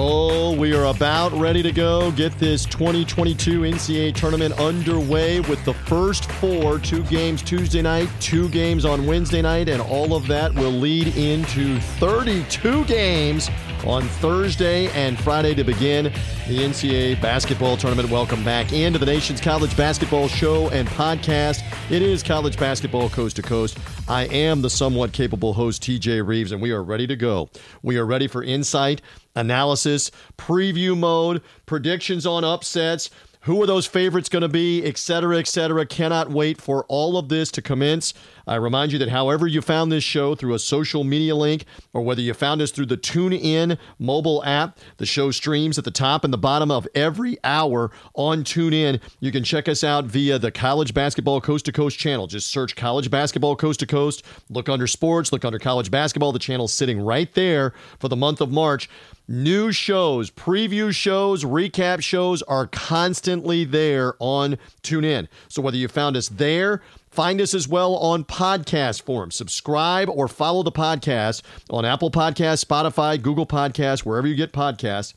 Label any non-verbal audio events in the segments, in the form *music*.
Oh, we are about ready to go. Get this 2022 NCAA tournament underway with the first four two games Tuesday night, two games on Wednesday night, and all of that will lead into 32 games on Thursday and Friday to begin the NCAA basketball tournament. Welcome back into the nation's college basketball show and podcast. It is college basketball coast to coast. I am the somewhat capable host, TJ Reeves, and we are ready to go. We are ready for insight, analysis, preview mode, predictions on upsets, who are those favorites going to be, et cetera, et cetera. Cannot wait for all of this to commence. I remind you that however you found this show through a social media link or whether you found us through the TuneIn mobile app, the show streams at the top and the bottom of every hour on TuneIn. You can check us out via the College Basketball Coast to Coast channel. Just search College Basketball Coast to Coast, look under sports, look under college basketball. The channel's sitting right there for the month of March. New shows, preview shows, recap shows are constantly there on TuneIn. So whether you found us there, find us as well on podcast form. Subscribe or follow the podcast on Apple Podcasts, Spotify, Google Podcasts, wherever you get podcasts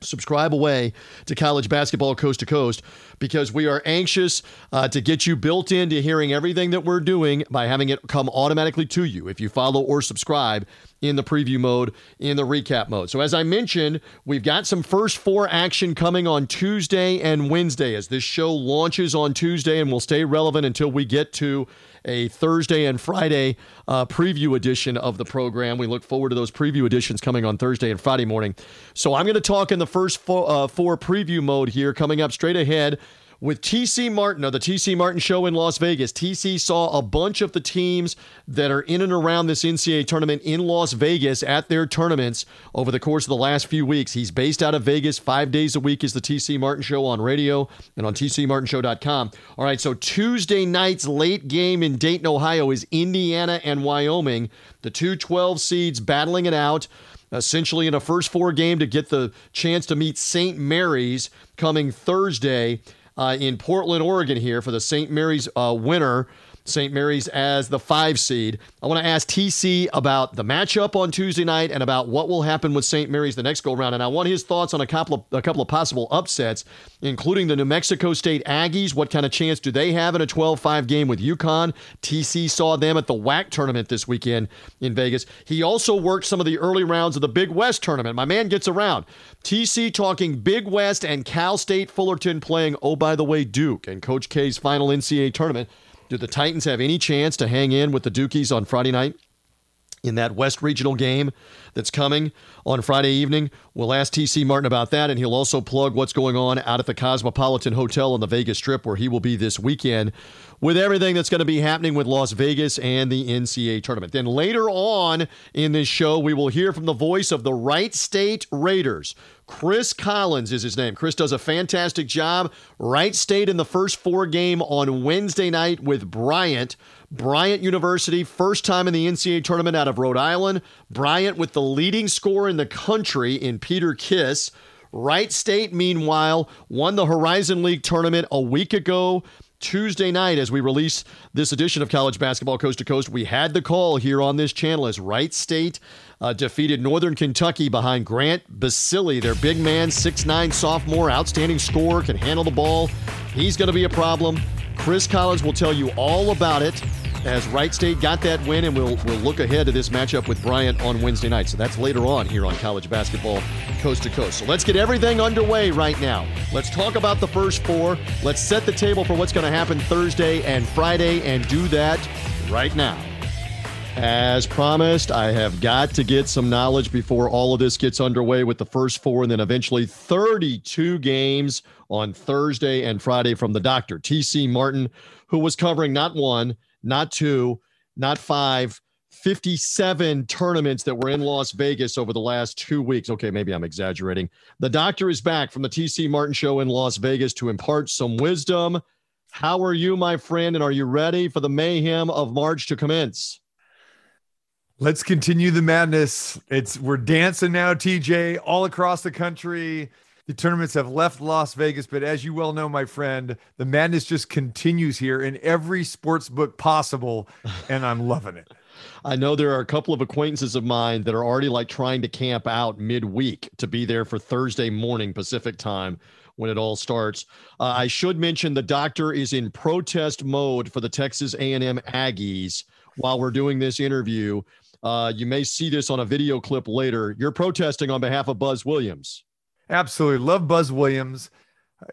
subscribe away to college basketball coast to coast because we are anxious uh, to get you built into hearing everything that we're doing by having it come automatically to you if you follow or subscribe in the preview mode, in the recap mode. So, as I mentioned, we've got some first four action coming on Tuesday and Wednesday as this show launches on Tuesday and will stay relevant until we get to a Thursday and Friday uh, preview edition of the program. We look forward to those preview editions coming on Thursday and Friday morning. So I'm going to talk in the first four, uh, four preview mode here, coming up straight ahead with TC Martin of the TC Martin Show in Las Vegas. TC saw a bunch of the teams that are in and around this NCAA tournament in Las Vegas at their tournaments over the course of the last few weeks. He's based out of Vegas five days a week is the TC Martin Show on radio and on TCMartinShow.com. All right, so Tuesday night's late game in Dayton, Ohio is Indiana and Wyoming, the two 12 seeds battling it out essentially in a first four game to get the chance to meet St. Mary's coming Thursday in Portland, Oregon, here for the St. Mary's uh, winner. St. Mary's as the five seed. I want to ask TC about the matchup on Tuesday night and about what will happen with St. Mary's the next go round. And I want his thoughts on a couple of a couple of possible upsets, including the New Mexico State Aggies. What kind of chance do they have in a 12-5 game with UConn? TC saw them at the WAC tournament this weekend in Vegas. He also worked some of the early rounds of the Big West tournament. My man gets around. TC talking Big West and Cal State Fullerton playing, oh, by the way, Duke and Coach K's final NCAA tournament. Do the Titans have any chance to hang in with the Dukies on Friday night in that West Regional game that's coming on Friday evening? We'll ask TC Martin about that, and he'll also plug what's going on out at the Cosmopolitan Hotel on the Vegas Strip, where he will be this weekend with everything that's going to be happening with Las Vegas and the NCAA tournament. Then later on in this show, we will hear from the voice of the Wright State Raiders. Chris Collins is his name. Chris does a fantastic job. Wright State in the first four game on Wednesday night with Bryant. Bryant University, first time in the NCAA tournament out of Rhode Island. Bryant with the leading scorer in the country in Peter Kiss. Wright State, meanwhile, won the Horizon League tournament a week ago. Tuesday night, as we release this edition of College Basketball Coast to Coast, we had the call here on this channel as Wright State uh, defeated Northern Kentucky behind Grant Basile, their big man, six-nine sophomore, outstanding scorer, can handle the ball. He's going to be a problem. Chris Collins will tell you all about it as Wright State got that win, and we'll, we'll look ahead to this matchup with Bryant on Wednesday night. So that's later on here on College Basketball Coast to Coast. So let's get everything underway right now. Let's talk about the first four. Let's set the table for what's going to happen Thursday and Friday, and do that right now. As promised, I have got to get some knowledge before all of this gets underway with the first four and then eventually 32 games on Thursday and Friday from the doctor, TC Martin, who was covering not one, not two, not five, 57 tournaments that were in Las Vegas over the last two weeks. Okay, maybe I'm exaggerating. The doctor is back from the TC Martin show in Las Vegas to impart some wisdom. How are you, my friend? And are you ready for the mayhem of March to commence? Let's continue the madness. It's we're dancing now, TJ, all across the country. The tournaments have left Las Vegas, but as you well know, my friend, the madness just continues here in every sports book possible, and I'm loving it. I know there are a couple of acquaintances of mine that are already like trying to camp out midweek to be there for Thursday morning Pacific time when it all starts. Uh, I should mention the doctor is in protest mode for the Texas A&M Aggies while we're doing this interview. Uh, you may see this on a video clip later. You're protesting on behalf of Buzz Williams. Absolutely. Love Buzz Williams.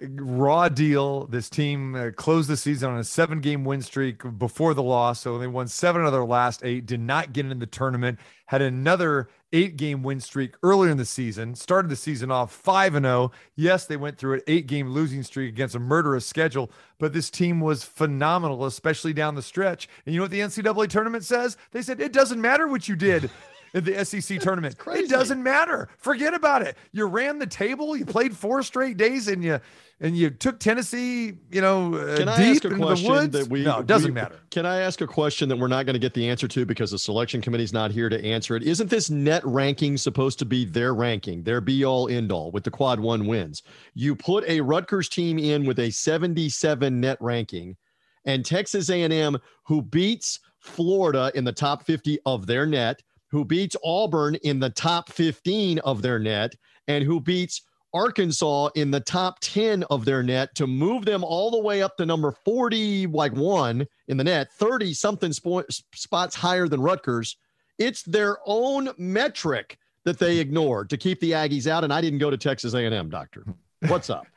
Raw deal. This team uh, closed the season on a seven game win streak before the loss. So they won seven of their last eight, did not get in the tournament, had another eight game win streak earlier in the season, started the season off 5 and 0. Yes, they went through an eight game losing streak against a murderous schedule, but this team was phenomenal, especially down the stretch. And you know what the NCAA tournament says? They said it doesn't matter what you did in the SEC tournament. It doesn't matter. Forget about it. You ran the table. You played four straight days, and you and you took Tennessee, you know, uh, deep into the woods. That we, no, it doesn't we, matter. Can I ask a question that we're not going to get the answer to because the selection committee's not here to answer it? Isn't this net ranking supposed to be their ranking, their be all end all with the quad one wins? You put a Rutgers team in with a 77 net ranking, and Texas A&M, who beats Florida in the top 50 of their net who beats Auburn in the top 15 of their net and who beats Arkansas in the top 10 of their net to move them all the way up to number 40, like one in the net, 30 something sp- spots higher than Rutgers. It's their own metric that they ignored to keep the Aggies out. And I didn't go to Texas A&M, doctor. What's up? *laughs*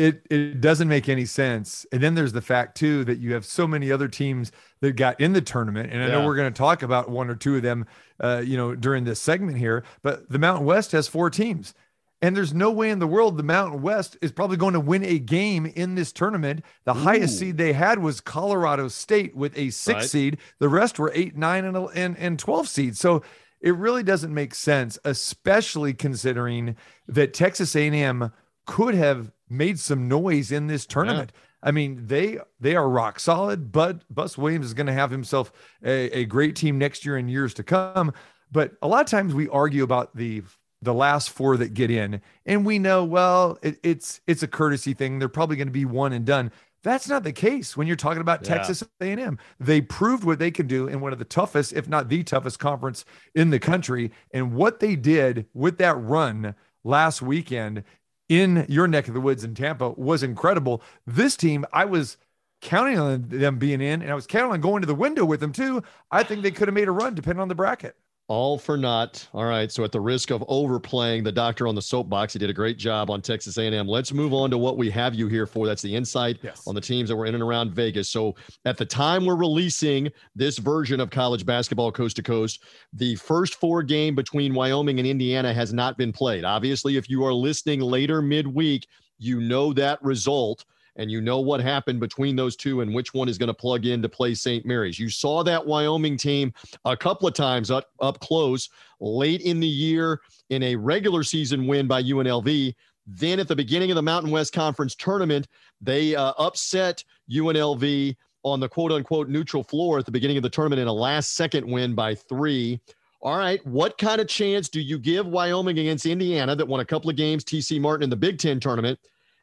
it it doesn't make any sense. And then there's the fact too that you have so many other teams that got in the tournament, and I yeah. know we're going to talk about one or two of them, uh, you know, during this segment here. But the Mountain West has four teams, and there's no way in the world the Mountain West is probably going to win a game in this tournament. The Ooh. highest seed they had was Colorado State with a six right. seed. The rest were eight, nine, and and, and twelve seeds. So it really doesn't make sense, especially considering that Texas A&M could have made some noise in this tournament. Yeah. I mean, they they are rock solid. But Buzz Williams is going to have himself a, a great team next year and years to come. But a lot of times we argue about the the last four that get in, and we know well it, it's it's a courtesy thing. They're probably going to be one and done. That's not the case when you're talking about yeah. Texas A&M. They proved what they can do in one of the toughest, if not the toughest, conference in the country. And what they did with that run last weekend in your neck of the woods in Tampa was incredible. This team, I was counting on them being in, and I was counting on going to the window with them too. I think they could have made a run depending on the bracket. All for naught. All right. So at the risk of overplaying the doctor on the soapbox, he did a great job on Texas A&M. Let's move on to what we have you here for. That's the insight yes. on the teams that were in and around Vegas. So at the time we're releasing this version of college basketball coast to coast, the first four game between Wyoming and Indiana has not been played. Obviously, if you are listening later midweek, you know that result and you know what happened between those two and which one is going to plug in to play St. Mary's. You saw that Wyoming team a couple of times up, up close late in the year in a regular season win by UNLV. Then at the beginning of the Mountain West Conference tournament, they uh, upset UNLV on the quote unquote neutral floor at the beginning of the tournament in a last second win by three. All right. What kind of chance do you give Wyoming against Indiana that won a couple of games, TC Martin in the Big Ten tournament?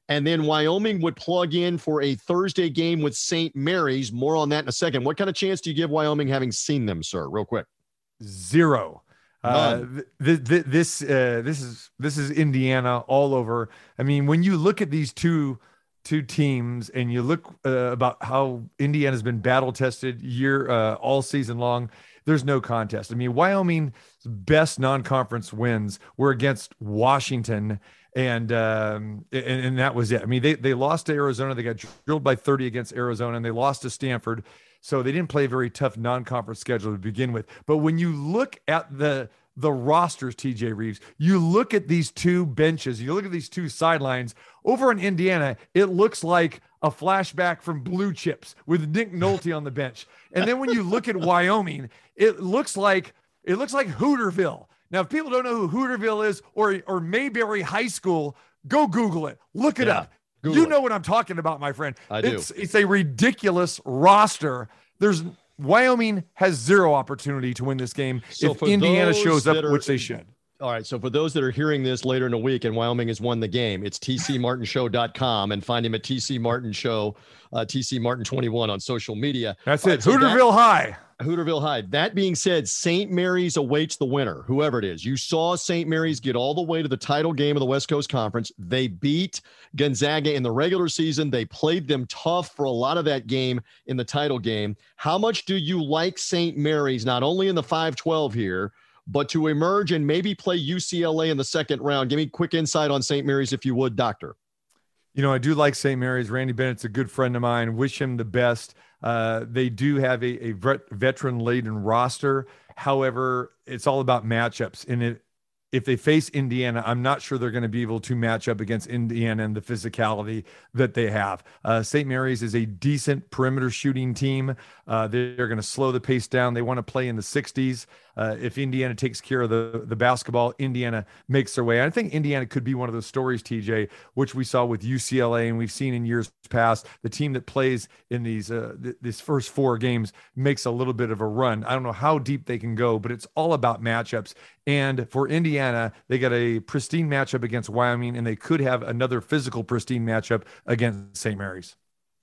And then Wyoming would plug in for a Thursday game with St. Mary's. More on that in a second. What kind of chance do you give Wyoming having seen them, sir? Real quick. Zero. Uh, th- th- this uh, this is this is Indiana all over. I mean, when you look at these two two teams and you look uh, about how Indiana's been battle tested year uh, all season long, there's no contest. I mean, Wyoming's best non conference wins were against Washington and um, and, and that was it. I mean, they they lost to Arizona. They got drilled by 30 against Arizona, and they lost to Stanford. So they didn't play a very tough non-conference schedule to begin with. But when you look at the the rosters, TJ Reeves, you look at these two benches, you look at these two sidelines over in Indiana, it looks like a flashback from Blue Chips with Nick Nolte on the bench. And then when you look at Wyoming, it looks like it looks like Hooterville. Now, if people don't know who Hooterville is or, or Mayberry High School, go Google it. Look it yeah, up. Google you know what I'm talking about, my friend. I do. It's, it's a ridiculous roster. There's Wyoming has zero opportunity to win this game so if Indiana shows up, are, which they should. All right. So for those that are hearing this later in the week and Wyoming has won the game, it's tcmartinshow.com and find him at TC Martin Show, uh, TC Martin 21 on social media. That's All it. Right, so Hooterville that, High. Hooterville High. That being said, St. Mary's awaits the winner, whoever it is. You saw St. Mary's get all the way to the title game of the West Coast Conference. They beat Gonzaga in the regular season. They played them tough for a lot of that game in the title game. How much do you like St. Mary's, not only in the 512 here, but to emerge and maybe play UCLA in the second round? Give me quick insight on St. Mary's, if you would, Doctor. You know, I do like St. Mary's. Randy Bennett's a good friend of mine. Wish him the best. Uh, they do have a, a veteran laden roster. However, it's all about matchups. And it, if they face Indiana, I'm not sure they're going to be able to match up against Indiana and the physicality that they have. Uh, St. Mary's is a decent perimeter shooting team. Uh, they're going to slow the pace down. They want to play in the 60s. Uh, if Indiana takes care of the, the basketball, Indiana makes their way. I think Indiana could be one of those stories, TJ, which we saw with UCLA and we've seen in years past. The team that plays in these uh, th- these first four games makes a little bit of a run. I don't know how deep they can go, but it's all about matchups. And for Indiana, they got a pristine matchup against Wyoming, and they could have another physical pristine matchup against St. Mary's.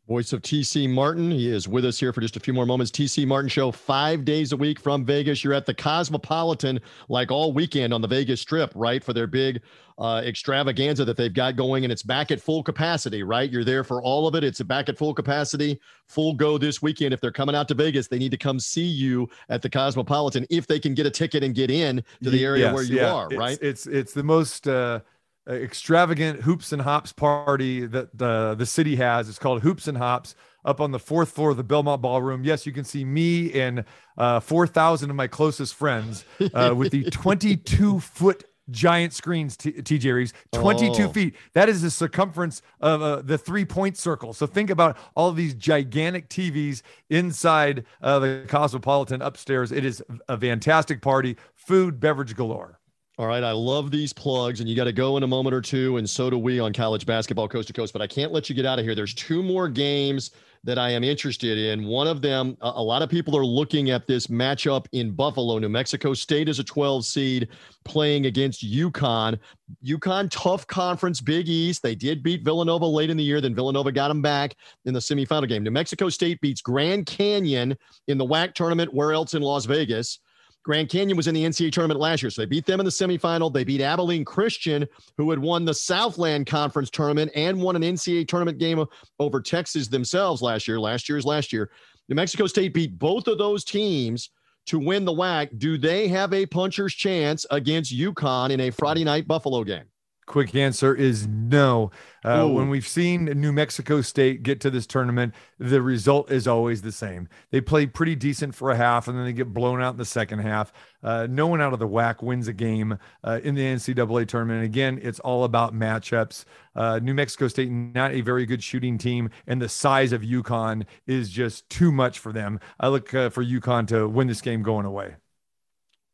Voice of TC Martin. He is with us here for just a few more moments. TC Martin Show, five days a week from Vegas. You're at the Cosmopolitan like all weekend on the Vegas Strip, right? For their big uh, extravaganza that they've got going, and it's back at full capacity, right? You're there for all of it. It's back at full capacity, full go this weekend. If they're coming out to Vegas, they need to come see you at the Cosmopolitan if they can get a ticket and get in to the area yes, where you yeah. are, right? It's, it's, it's the most. Uh extravagant hoops and hops party that the the city has. It's called Hoops and Hops up on the fourth floor of the Belmont Ballroom. Yes, you can see me and uh, 4,000 of my closest friends uh, with the *laughs* 22 foot giant screens, T- TJ Reeves, 22 oh. feet. That is the circumference of uh, the three point circle. So think about all these gigantic TVs inside uh, the Cosmopolitan upstairs. It is a fantastic party, food, beverage galore. All right. I love these plugs, and you got to go in a moment or two, and so do we on college basketball coast to coast. But I can't let you get out of here. There's two more games that I am interested in. One of them, a, lot of people are looking at this matchup in Buffalo. New Mexico State is a 12 seed playing against UConn. UConn, tough conference, Big East. They did beat Villanova late in the year. Then Villanova got them back in the semifinal game. New Mexico State beats Grand Canyon in the WAC tournament. Where else in Las Vegas? Grand Canyon was in the NCAA tournament last year. So they beat them in the semifinal. They beat Abilene Christian, who had won the Southland Conference tournament and won an NCAA tournament game over Texas themselves last year. Last year's last year. New Mexico State beat both of those teams to win the WAC. Do they have a puncher's chance against UConn in a Friday night Buffalo game? Quick answer is no. Uh, when we've seen New Mexico State get to this tournament, the result is always the same. They play pretty decent for a half, and then they get blown out in the second half. Uh, no one out of the WAC wins a game uh, in the NCAA tournament. And again, it's all about matchups. Uh, New Mexico State, not a very good shooting team, and the size of UConn is just too much for them. I look uh, for UConn to win this game going away.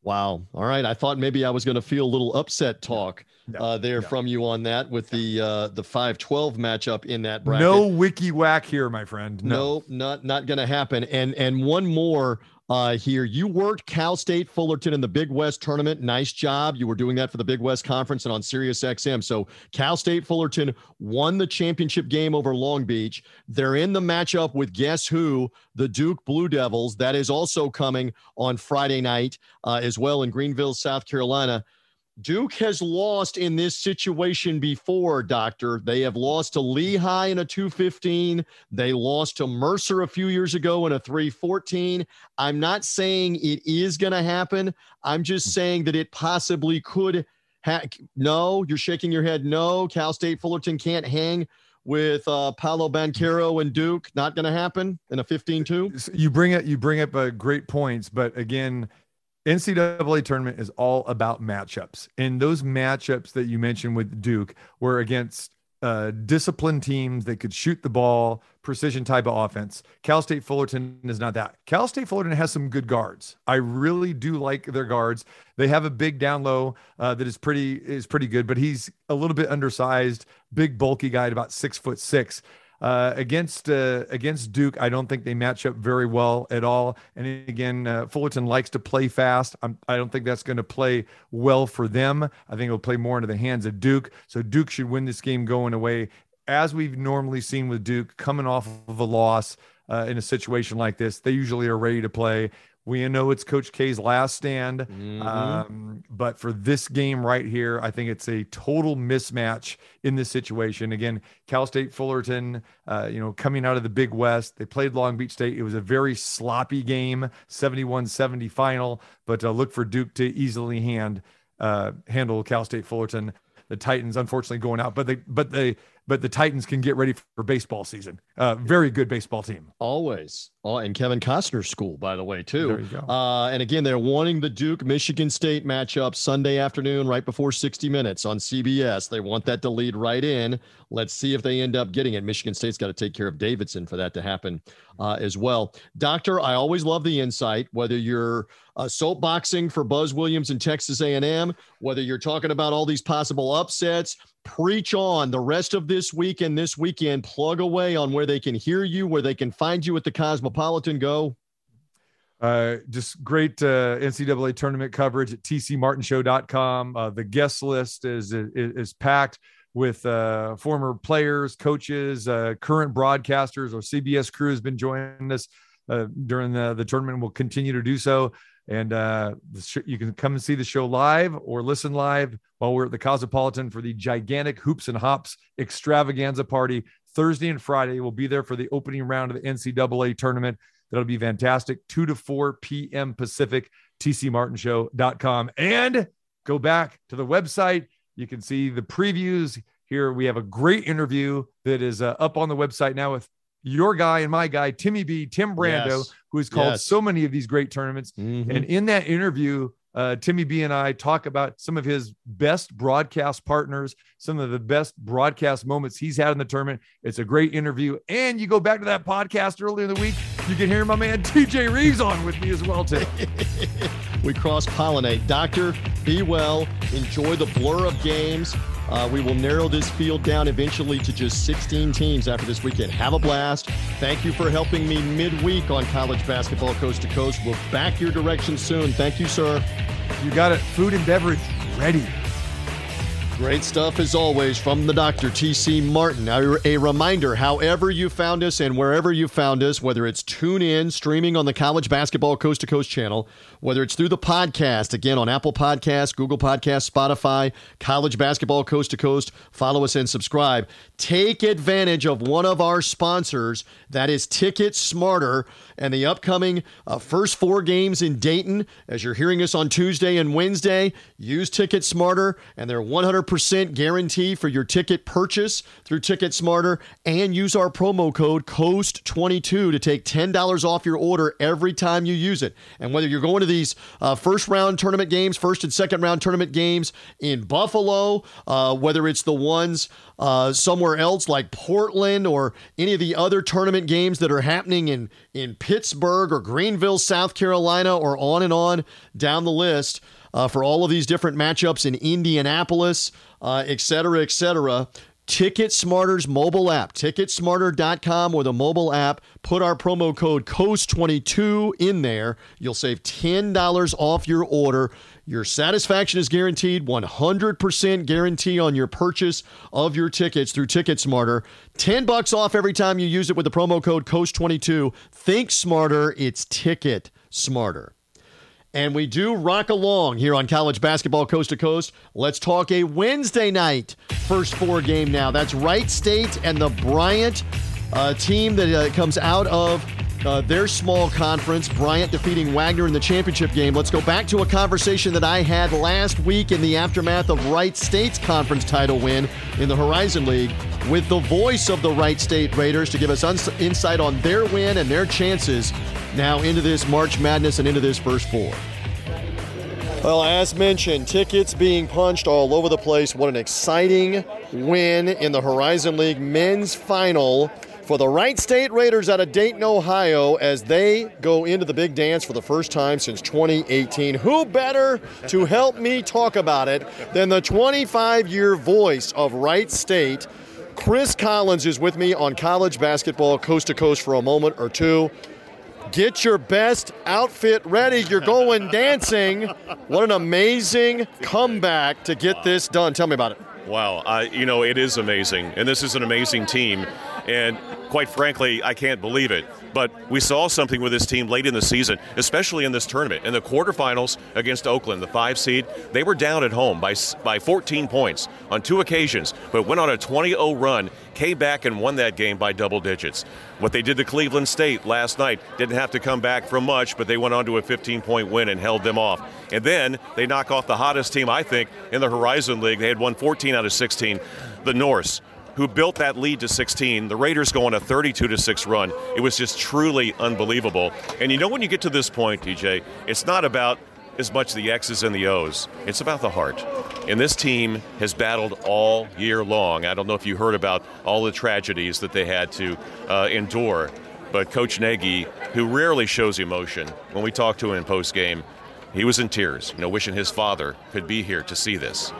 Wow. All right. I thought maybe I was going to feel a little upset talk uh, there from you on that with the uh, the five twelve matchup in that bracket. No wiki whack here, my friend. No, no not not going to happen. And and one more uh, here. You worked Cal State Fullerton in the Big West tournament. Nice job. You were doing that for the Big West Conference and on Sirius XM. So Cal State Fullerton won the championship game over Long Beach. They're in the matchup with guess who? The Duke Blue Devils. That is also coming on Friday night uh, as well in Greenville, South Carolina. Duke has lost in this situation before, Doctor. They have lost to Lehigh in a 215. They lost to Mercer a few years ago in a 314. I'm not saying it is going to happen. I'm just saying that it possibly could. Ha- no, you're shaking your head. No, Cal State Fullerton can't hang with uh, Paolo Banchero and Duke. Not going to happen in a 15-2. You bring it. You bring up uh, great points, but again, NCAA tournament is all about matchups. And those matchups that you mentioned with Duke were against uh, disciplined teams that could shoot the ball, precision type of offense. Cal State Fullerton is not that. Cal State Fullerton has some good guards. I really do like their guards. They have a big down low uh, that is pretty is pretty good, but he's a little bit undersized, big bulky guy, at about six foot six. Uh, against uh, against Duke. I don't think they match up very well at all. And again, uh, Fullerton likes to play fast. I'm, I do not think that's going to play well for them. I think it'll play more into the hands of Duke. So Duke should win this game going away, as we've normally seen with Duke coming off of a loss. Uh, in a situation like this, they usually are ready to play. We know it's Coach K's last stand, mm-hmm. um, but for this game right here, I think it's a total mismatch in this situation. Again, Cal State Fullerton, uh, you know, coming out of the Big West, they played Long Beach State. It was a very sloppy game, 71-70 final, but uh, look for Duke to easily hand uh, handle Cal State Fullerton. The Titans, unfortunately, going out, but they but they but the Titans can get ready for baseball season. Uh, very good baseball team. Always. Oh, and Kevin Costner's school, by the way, too. There you go. Uh, and again, they're wanting the Duke Michigan State matchup Sunday afternoon, right before 60 minutes on CBS. They want that to lead right in. Let's see if they end up getting it. Michigan State's got to take care of Davidson for that to happen uh, as well. Doctor, I always love the insight, whether you're uh, soapboxing for Buzz Williams and Texas A&M, whether you're talking about all these possible upsets, preach on the rest of this week and this weekend. Plug away on where they can hear you, where they can find you at the Cosmopolitan. Go. Uh, just great uh, NCAA tournament coverage at tcmartinshow.com. Uh, the guest list is, is, is packed with uh, former players, coaches, uh, current broadcasters. Our CBS crew has been joining us uh, during the, the tournament will continue to do so. And uh, sh- you can come and see the show live or listen live while we're at the Cosmopolitan for the gigantic Hoops and Hops extravaganza party Thursday and Friday. We'll be there for the opening round of the NCAA tournament. That'll be fantastic. 2 to 4 p.m. Pacific, tcmartinshow.com. And go back to the website. You can see the previews here. We have a great interview that is uh, up on the website now with your guy and my guy, Timmy B, Tim Brando, yes. who has called yes. so many of these great tournaments. Mm-hmm. And in that interview, uh, Timmy B and I talk about some of his best broadcast partners, some of the best broadcast moments he's had in the tournament. It's a great interview. And you go back to that podcast earlier in the week, you can hear my man *laughs* TJ Reeves on with me as well, too. *laughs* we cross pollinate. Doctor, be well. Enjoy the blur of games. Uh, we will narrow this field down eventually to just 16 teams after this weekend. Have a blast. Thank you for helping me midweek on college basketball coast to coast. We'll back your direction soon. Thank you, sir. You got it. Food and beverage ready. Great stuff as always from the Dr. TC Martin. Now, a reminder however you found us and wherever you found us, whether it's tune in, streaming on the College Basketball Coast to Coast channel, whether it's through the podcast, again on Apple Podcasts, Google Podcasts, Spotify, College Basketball Coast to Coast, follow us and subscribe. Take advantage of one of our sponsors, that is Ticket Smarter, and the upcoming uh, first four games in Dayton. As you're hearing us on Tuesday and Wednesday, use Ticket Smarter, and they're 100 percent guarantee for your ticket purchase through Ticket Smarter and use our promo code COAST22 to take $10 off your order every time you use it. And whether you're going to these uh, first round tournament games, first and second round tournament games in Buffalo, uh, whether it's the ones uh, somewhere else like Portland or any of the other tournament games that are happening in, in Pittsburgh or Greenville, South Carolina, or on and on down the list uh, for all of these different matchups in Indianapolis, uh, et cetera, et cetera. Ticket Smarter's mobile app, ticketsmarter.com or the mobile app. Put our promo code COAST22 in there. You'll save $10 off your order. Your satisfaction is guaranteed, 100% guarantee on your purchase of your tickets through Ticket Smarter. 10 bucks off every time you use it with the promo code COAST22. Think smarter, it's Ticket Smarter. And we do rock along here on college basketball coast to coast. Let's talk a Wednesday night first four game now. That's Wright State and the Bryant uh, team that uh, comes out of uh, their small conference. Bryant defeating Wagner in the championship game. Let's go back to a conversation that I had last week in the aftermath of Wright State's conference title win in the Horizon League with the voice of the Wright State Raiders to give us uns- insight on their win and their chances now into this March Madness and into this first four. Well, as mentioned, tickets being punched all over the place. What an exciting win in the Horizon League men's final for the Wright State Raiders out of Dayton, Ohio, as they go into the big dance for the first time since 2018. Who better to help me talk about it than the 25 year voice of Wright State? Chris Collins is with me on college basketball coast to coast for a moment or two. Get your best outfit ready. You're going *laughs* dancing. What an amazing comeback to get this done. Tell me about it. Wow, uh, you know, it is amazing. And this is an amazing team. And quite frankly, I can't believe it. But we saw something with this team late in the season, especially in this tournament. In the quarterfinals against Oakland, the five seed, they were down at home by, by 14 points on two occasions, but went on a 20 0 run, came back and won that game by double digits. What they did to Cleveland State last night didn't have to come back from much, but they went on to a 15 point win and held them off. And then they knock off the hottest team, I think, in the Horizon League. They had won 14 out of 16, the Norse who built that lead to 16. The Raiders go on a 32 to 6 run. It was just truly unbelievable. And you know when you get to this point, DJ, it's not about as much the X's and the O's. It's about the heart. And this team has battled all year long. I don't know if you heard about all the tragedies that they had to uh, endure, but Coach Nagy, who rarely shows emotion, when we talked to him in post game, he was in tears, you know, wishing his father could be here to see this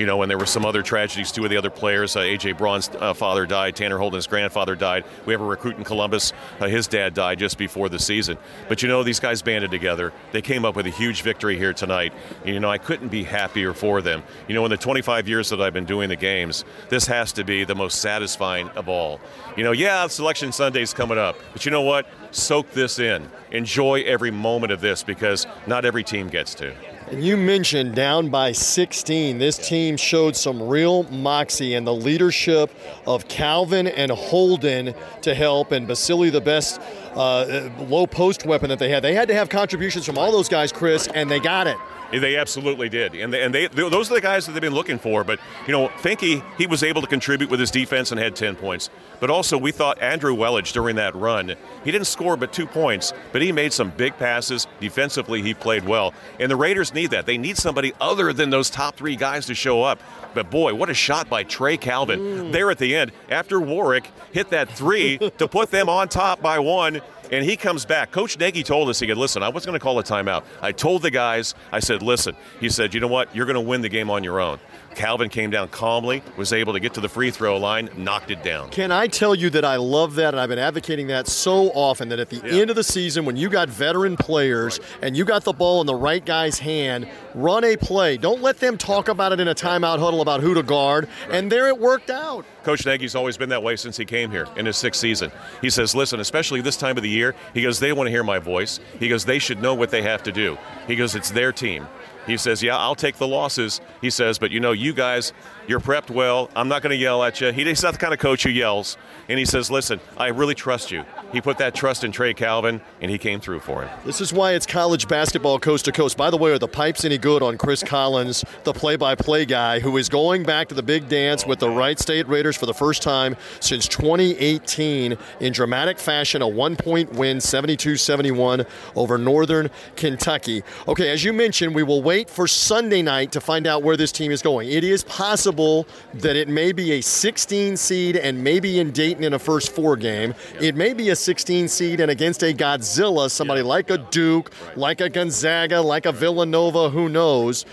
you know, and there were some other tragedies. Two of the other players, uh, AJ Braun's uh, father died, Tanner Holden's grandfather died. We have a recruit in Columbus, uh, his dad died just before the season. But you know, these guys banded together. They came up with a huge victory here tonight. And, you know, I couldn't be happier for them. You know, in the 25 years that I've been doing the games, this has to be the most satisfying of all. You know, yeah, Selection Sunday's coming up, but you know what? Soak this in. Enjoy every moment of this because not every team gets to. And you mentioned down by 16. This team showed some real moxie and the leadership of Calvin and Holden to help, and Basile, the best uh, low post weapon that they had. They had to have contributions from all those guys, Chris, and they got it. They absolutely did, and they, and they those are the guys that they've been looking for. But you know, Finke he was able to contribute with his defense and had ten points. But also, we thought Andrew Welage during that run, he didn't score but two points, but he made some big passes. Defensively, he played well, and the Raiders need that. They need somebody other than those top three guys to show up. But boy, what a shot by Trey Calvin mm. there at the end after Warrick hit that three to put them on top by one and he comes back. Coach Nagy told us, he said, listen, I was going to call a timeout. I told the guys, I said, listen, he said, you know what? You're going to win the game on your own. Calvin came down calmly, was able to get to the free throw line, knocked it down. Can I tell you that I love that, and I've been advocating that so often that at the yeah. end of the season, when you got veteran players right. and you got the ball in the right guy's hand, run a play. Don't let them talk about it in a timeout huddle about who to guard. Right. And there it worked out. Coach Nagy's always been that way since he came here in his sixth season. He says, listen, especially this time of the year, he goes, they want to hear my voice. He goes, they should know what they have to do. He goes, it's their team. He says, Yeah, I'll take the losses. He says, But you know, you guys, you're prepped well. I'm not going to yell at you. He's not the kind of coach who yells. And he says, Listen, I really trust you. He put that trust in Trey Calvin, and he came through for him. This is why it's college basketball coast to coast. By the way, are the pipes any good on Chris Collins, the play by play guy, who is going back to the big dance with the Wright State Raiders for the first time since 2018 in dramatic fashion? A one point win, 72 71 over Northern Kentucky. Okay, as you mentioned, we will wait for Sunday night to find out where this team is going. It is possible that it may be a 16 seed and maybe in Dayton in a first four game. It may be a 16 seed and against a Godzilla, somebody like a Duke, like a Gonzaga, like a Villanova, who knows.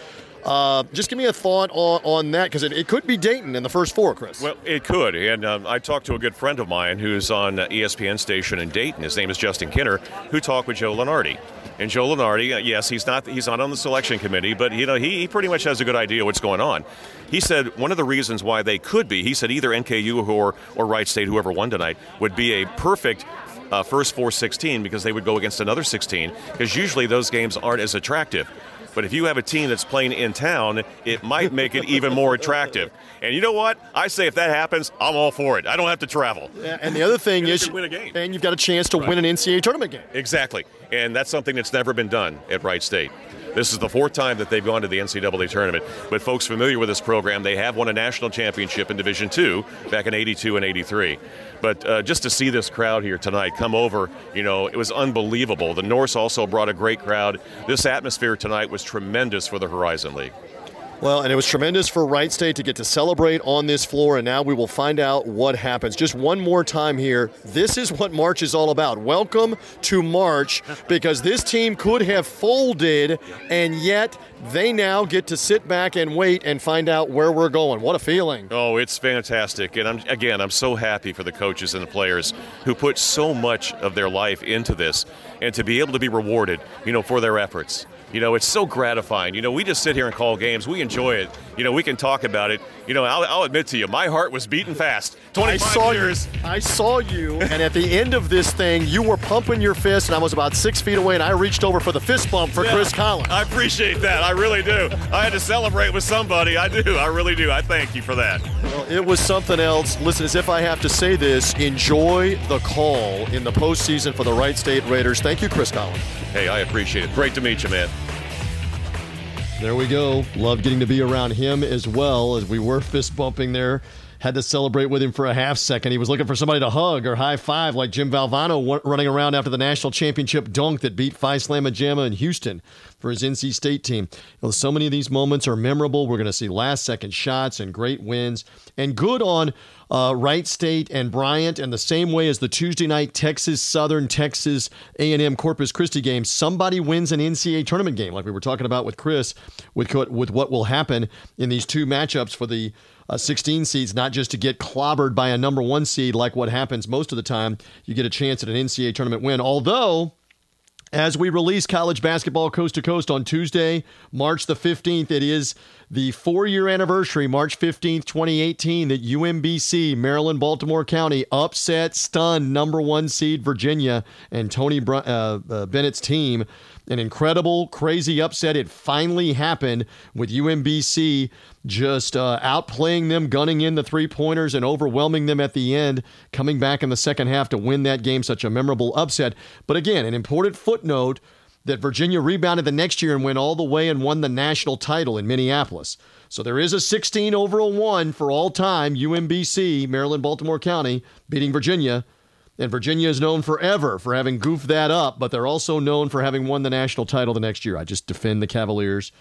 Uh, just give me a thought on, on that because it, it, could be Dayton in the first four, Chris. Well, it could. And um, I talked to a good friend of mine who's on ESPN station in Dayton. His name is Justin Kinner, who talked with Joe Lunardi. And Joe Lunardi, uh, yes, he's not he's not on the selection committee, but you know he, he pretty much has a good idea what's going on. He said one of the reasons why they could be, he said either NKU or or Wright State, whoever won tonight, would be a perfect uh, first four 16 because they would go against another 16 because usually those games aren't as attractive. But if you have a team that's playing in town, it might make it even more attractive. And you know what? I say if that happens, I'm all for it. I don't have to travel. Yeah, and the other thing is, win a game. and you've got a chance to right. win an NCAA tournament game. Exactly, and that's something that's never been done at Wright State. This is the fourth time that they've gone to the NCAA tournament. But folks familiar with this program, they have won a national championship in Division Two back in '82 and '83. But uh, just to see this crowd here tonight come over, you know, it was unbelievable. The Norse also brought a great crowd. This atmosphere tonight was tremendous for the Horizon League. Well, and it was tremendous for Wright State to get to celebrate on this floor, and now we will find out what happens. Just one more time here. This is what March is all about. Welcome to March because this team could have folded, and yet they now get to sit back and wait and find out where we're going. What a feeling. Oh, it's fantastic. And I'm, again, I'm so happy for the coaches and the players who put so much of their life into this and to be able to be rewarded, you know, for their efforts. You know, it's so gratifying. You know, we just sit here and call games. We enjoy it. You know, we can talk about it. You know, I'll, I'll admit to you, my heart was beating fast. 25 I saw years. You, I saw you, and at the end of this thing, you were pumping your fist, and I was about six feet away, and I reached over for the fist bump for yeah, Chris Collins. I appreciate that. I really do. I had to celebrate with somebody. I do. I really do. I thank you for that. Well, it was something else. Listen, as if I have to say this, enjoy the call in the postseason for the Wright State Raiders. Thank you, Chris Collins. Hey, I appreciate it. Great to meet you, man. There we go. Love getting to be around him as well as we were fist bumping there. Had to celebrate with him for a half second. He was looking for somebody to hug or high five, like Jim Valvano running around after the national championship dunk that beat Phi Slamma Jamma in Houston for his NC State team. So many of these moments are memorable. We're going to see last second shots and great wins, and good on uh, Wright State and Bryant, and the same way as the Tuesday night Texas Southern Texas A&M Corpus Christi game, somebody wins an NCAA tournament game, like we were talking about with Chris, with with what will happen in these two matchups for the uh, 16 seeds, not just to get clobbered by a number one seed like what happens most of the time. You get a chance at an NCAA tournament win, although. As we release college basketball coast to coast on Tuesday, March the 15th, it is the four year anniversary, March 15th, 2018, that UMBC, Maryland, Baltimore County, upset, stunned number one seed Virginia and Tony uh, uh, Bennett's team. An incredible, crazy upset. It finally happened with UMBC just uh, outplaying them, gunning in the three pointers, and overwhelming them at the end, coming back in the second half to win that game. Such a memorable upset. But again, an important footnote that Virginia rebounded the next year and went all the way and won the national title in Minneapolis. So there is a 16 over a 1 for all time, UMBC, Maryland, Baltimore County, beating Virginia. And Virginia is known forever for having goofed that up, but they're also known for having won the national title the next year. I just defend the Cavaliers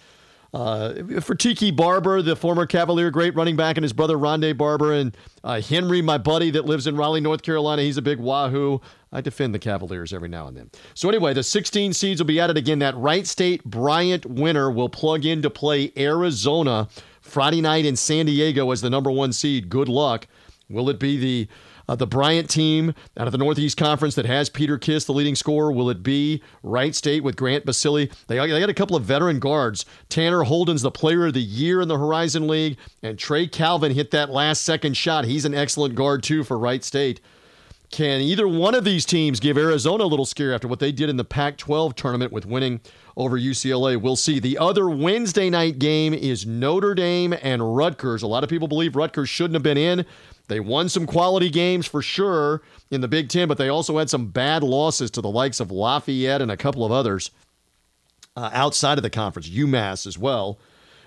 uh, for Tiki Barber, the former Cavalier great running back, and his brother Rondé Barber, and uh, Henry, my buddy that lives in Raleigh, North Carolina, he's a big Wahoo. I defend the Cavaliers every now and then. So anyway, the 16 seeds will be added again. That Wright State Bryant winner will plug in to play Arizona Friday night in San Diego as the number one seed. Good luck. Will it be the uh, the Bryant team out of the Northeast Conference that has Peter Kiss, the leading scorer. Will it be Wright State with Grant Basile? They, they got a couple of veteran guards. Tanner Holden's the player of the year in the Horizon League, and Trey Calvin hit that last second shot. He's an excellent guard, too, for Wright State. Can either one of these teams give Arizona a little scare after what they did in the Pac 12 tournament with winning over UCLA? We'll see. The other Wednesday night game is Notre Dame and Rutgers. A lot of people believe Rutgers shouldn't have been in. They won some quality games for sure in the Big Ten, but they also had some bad losses to the likes of Lafayette and a couple of others uh, outside of the conference, UMass as well.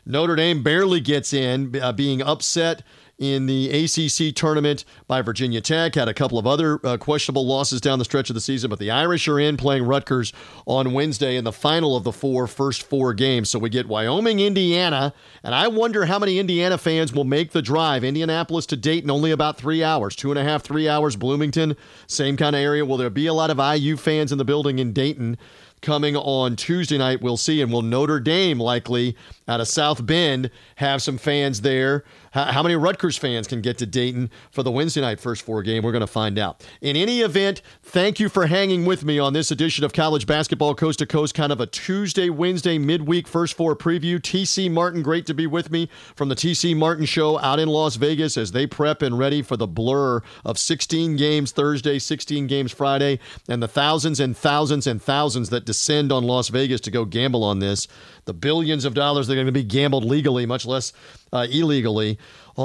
Notre Dame barely gets in, uh, being upset in the ACC tournament by Virginia Tech. Had a couple of other uh, questionable losses down the stretch of the season, but the Irish are in playing Rutgers on Wednesday in the final of the four first four games. So we get Wyoming, Indiana, and I wonder how many Indiana fans will make the drive. Indianapolis to Dayton, only about three hours, two and a half, three hours. Bloomington, same kind of area. Will there be a lot of IU fans in the building in Dayton? Coming on Tuesday night. We'll see. And will Notre Dame likely out of South Bend have some fans there how, many Rutgers fans can get to Dayton for the Wednesday night first four game? We're going to find out. In any event, thank you for hanging with me on this edition of College Basketball Coast to Coast, kind of a Tuesday, Wednesday, midweek first four preview. TC Martin, great to be with me from the TC Martin Show out in Las Vegas as they prep and ready for the blur of 16 games Thursday, 16 games Friday, and the thousands and thousands and thousands that descend on Las Vegas to go gamble on this. The billions of dollars that are going to be gambled legally, much less uh, illegally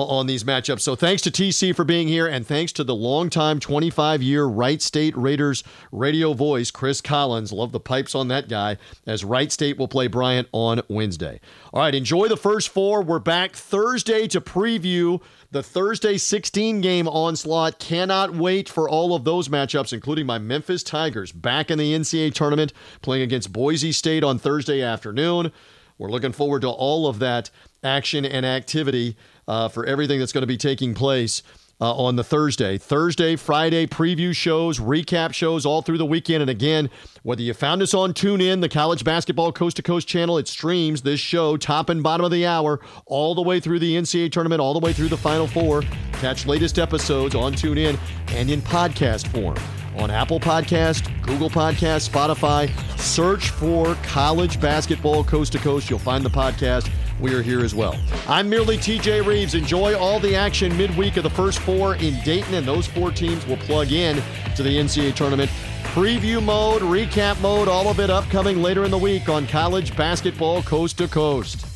on these matchups. So thanks to TC for being here, and thanks to the longtime 25 year Wright State Raiders radio voice, Chris Collins. Love the pipes on that guy, as Wright State will play Bryant on Wednesday. All right, enjoy the first four. We're back Thursday to preview the Thursday 16 game onslaught. Cannot wait for all of those matchups, including my Memphis Tigers back in the NCAA tournament, playing against Boise State on Thursday afternoon. We're looking forward to all of that action and activity uh, for everything that's going to be taking place uh, on the Thursday. Thursday, Friday preview shows, recap shows all through the weekend. And again, whether you found us on TuneIn, the College Basketball Coast to Coast channel, it streams this show top and bottom of the hour, all the way through the NCAA tournament, all the way through the Final Four. Catch latest episodes on TuneIn and in podcast form on Apple Podcast, Google Podcast, Spotify. Search for College Basketball Coast to Coast. You'll find the podcast we are here as well. I'm merely TJ Reeves. Enjoy all the action midweek of the first four in Dayton, and those four teams will plug in to the NCAA tournament. Preview mode, recap mode, all of it upcoming later in the week on College Basketball Coast to Coast.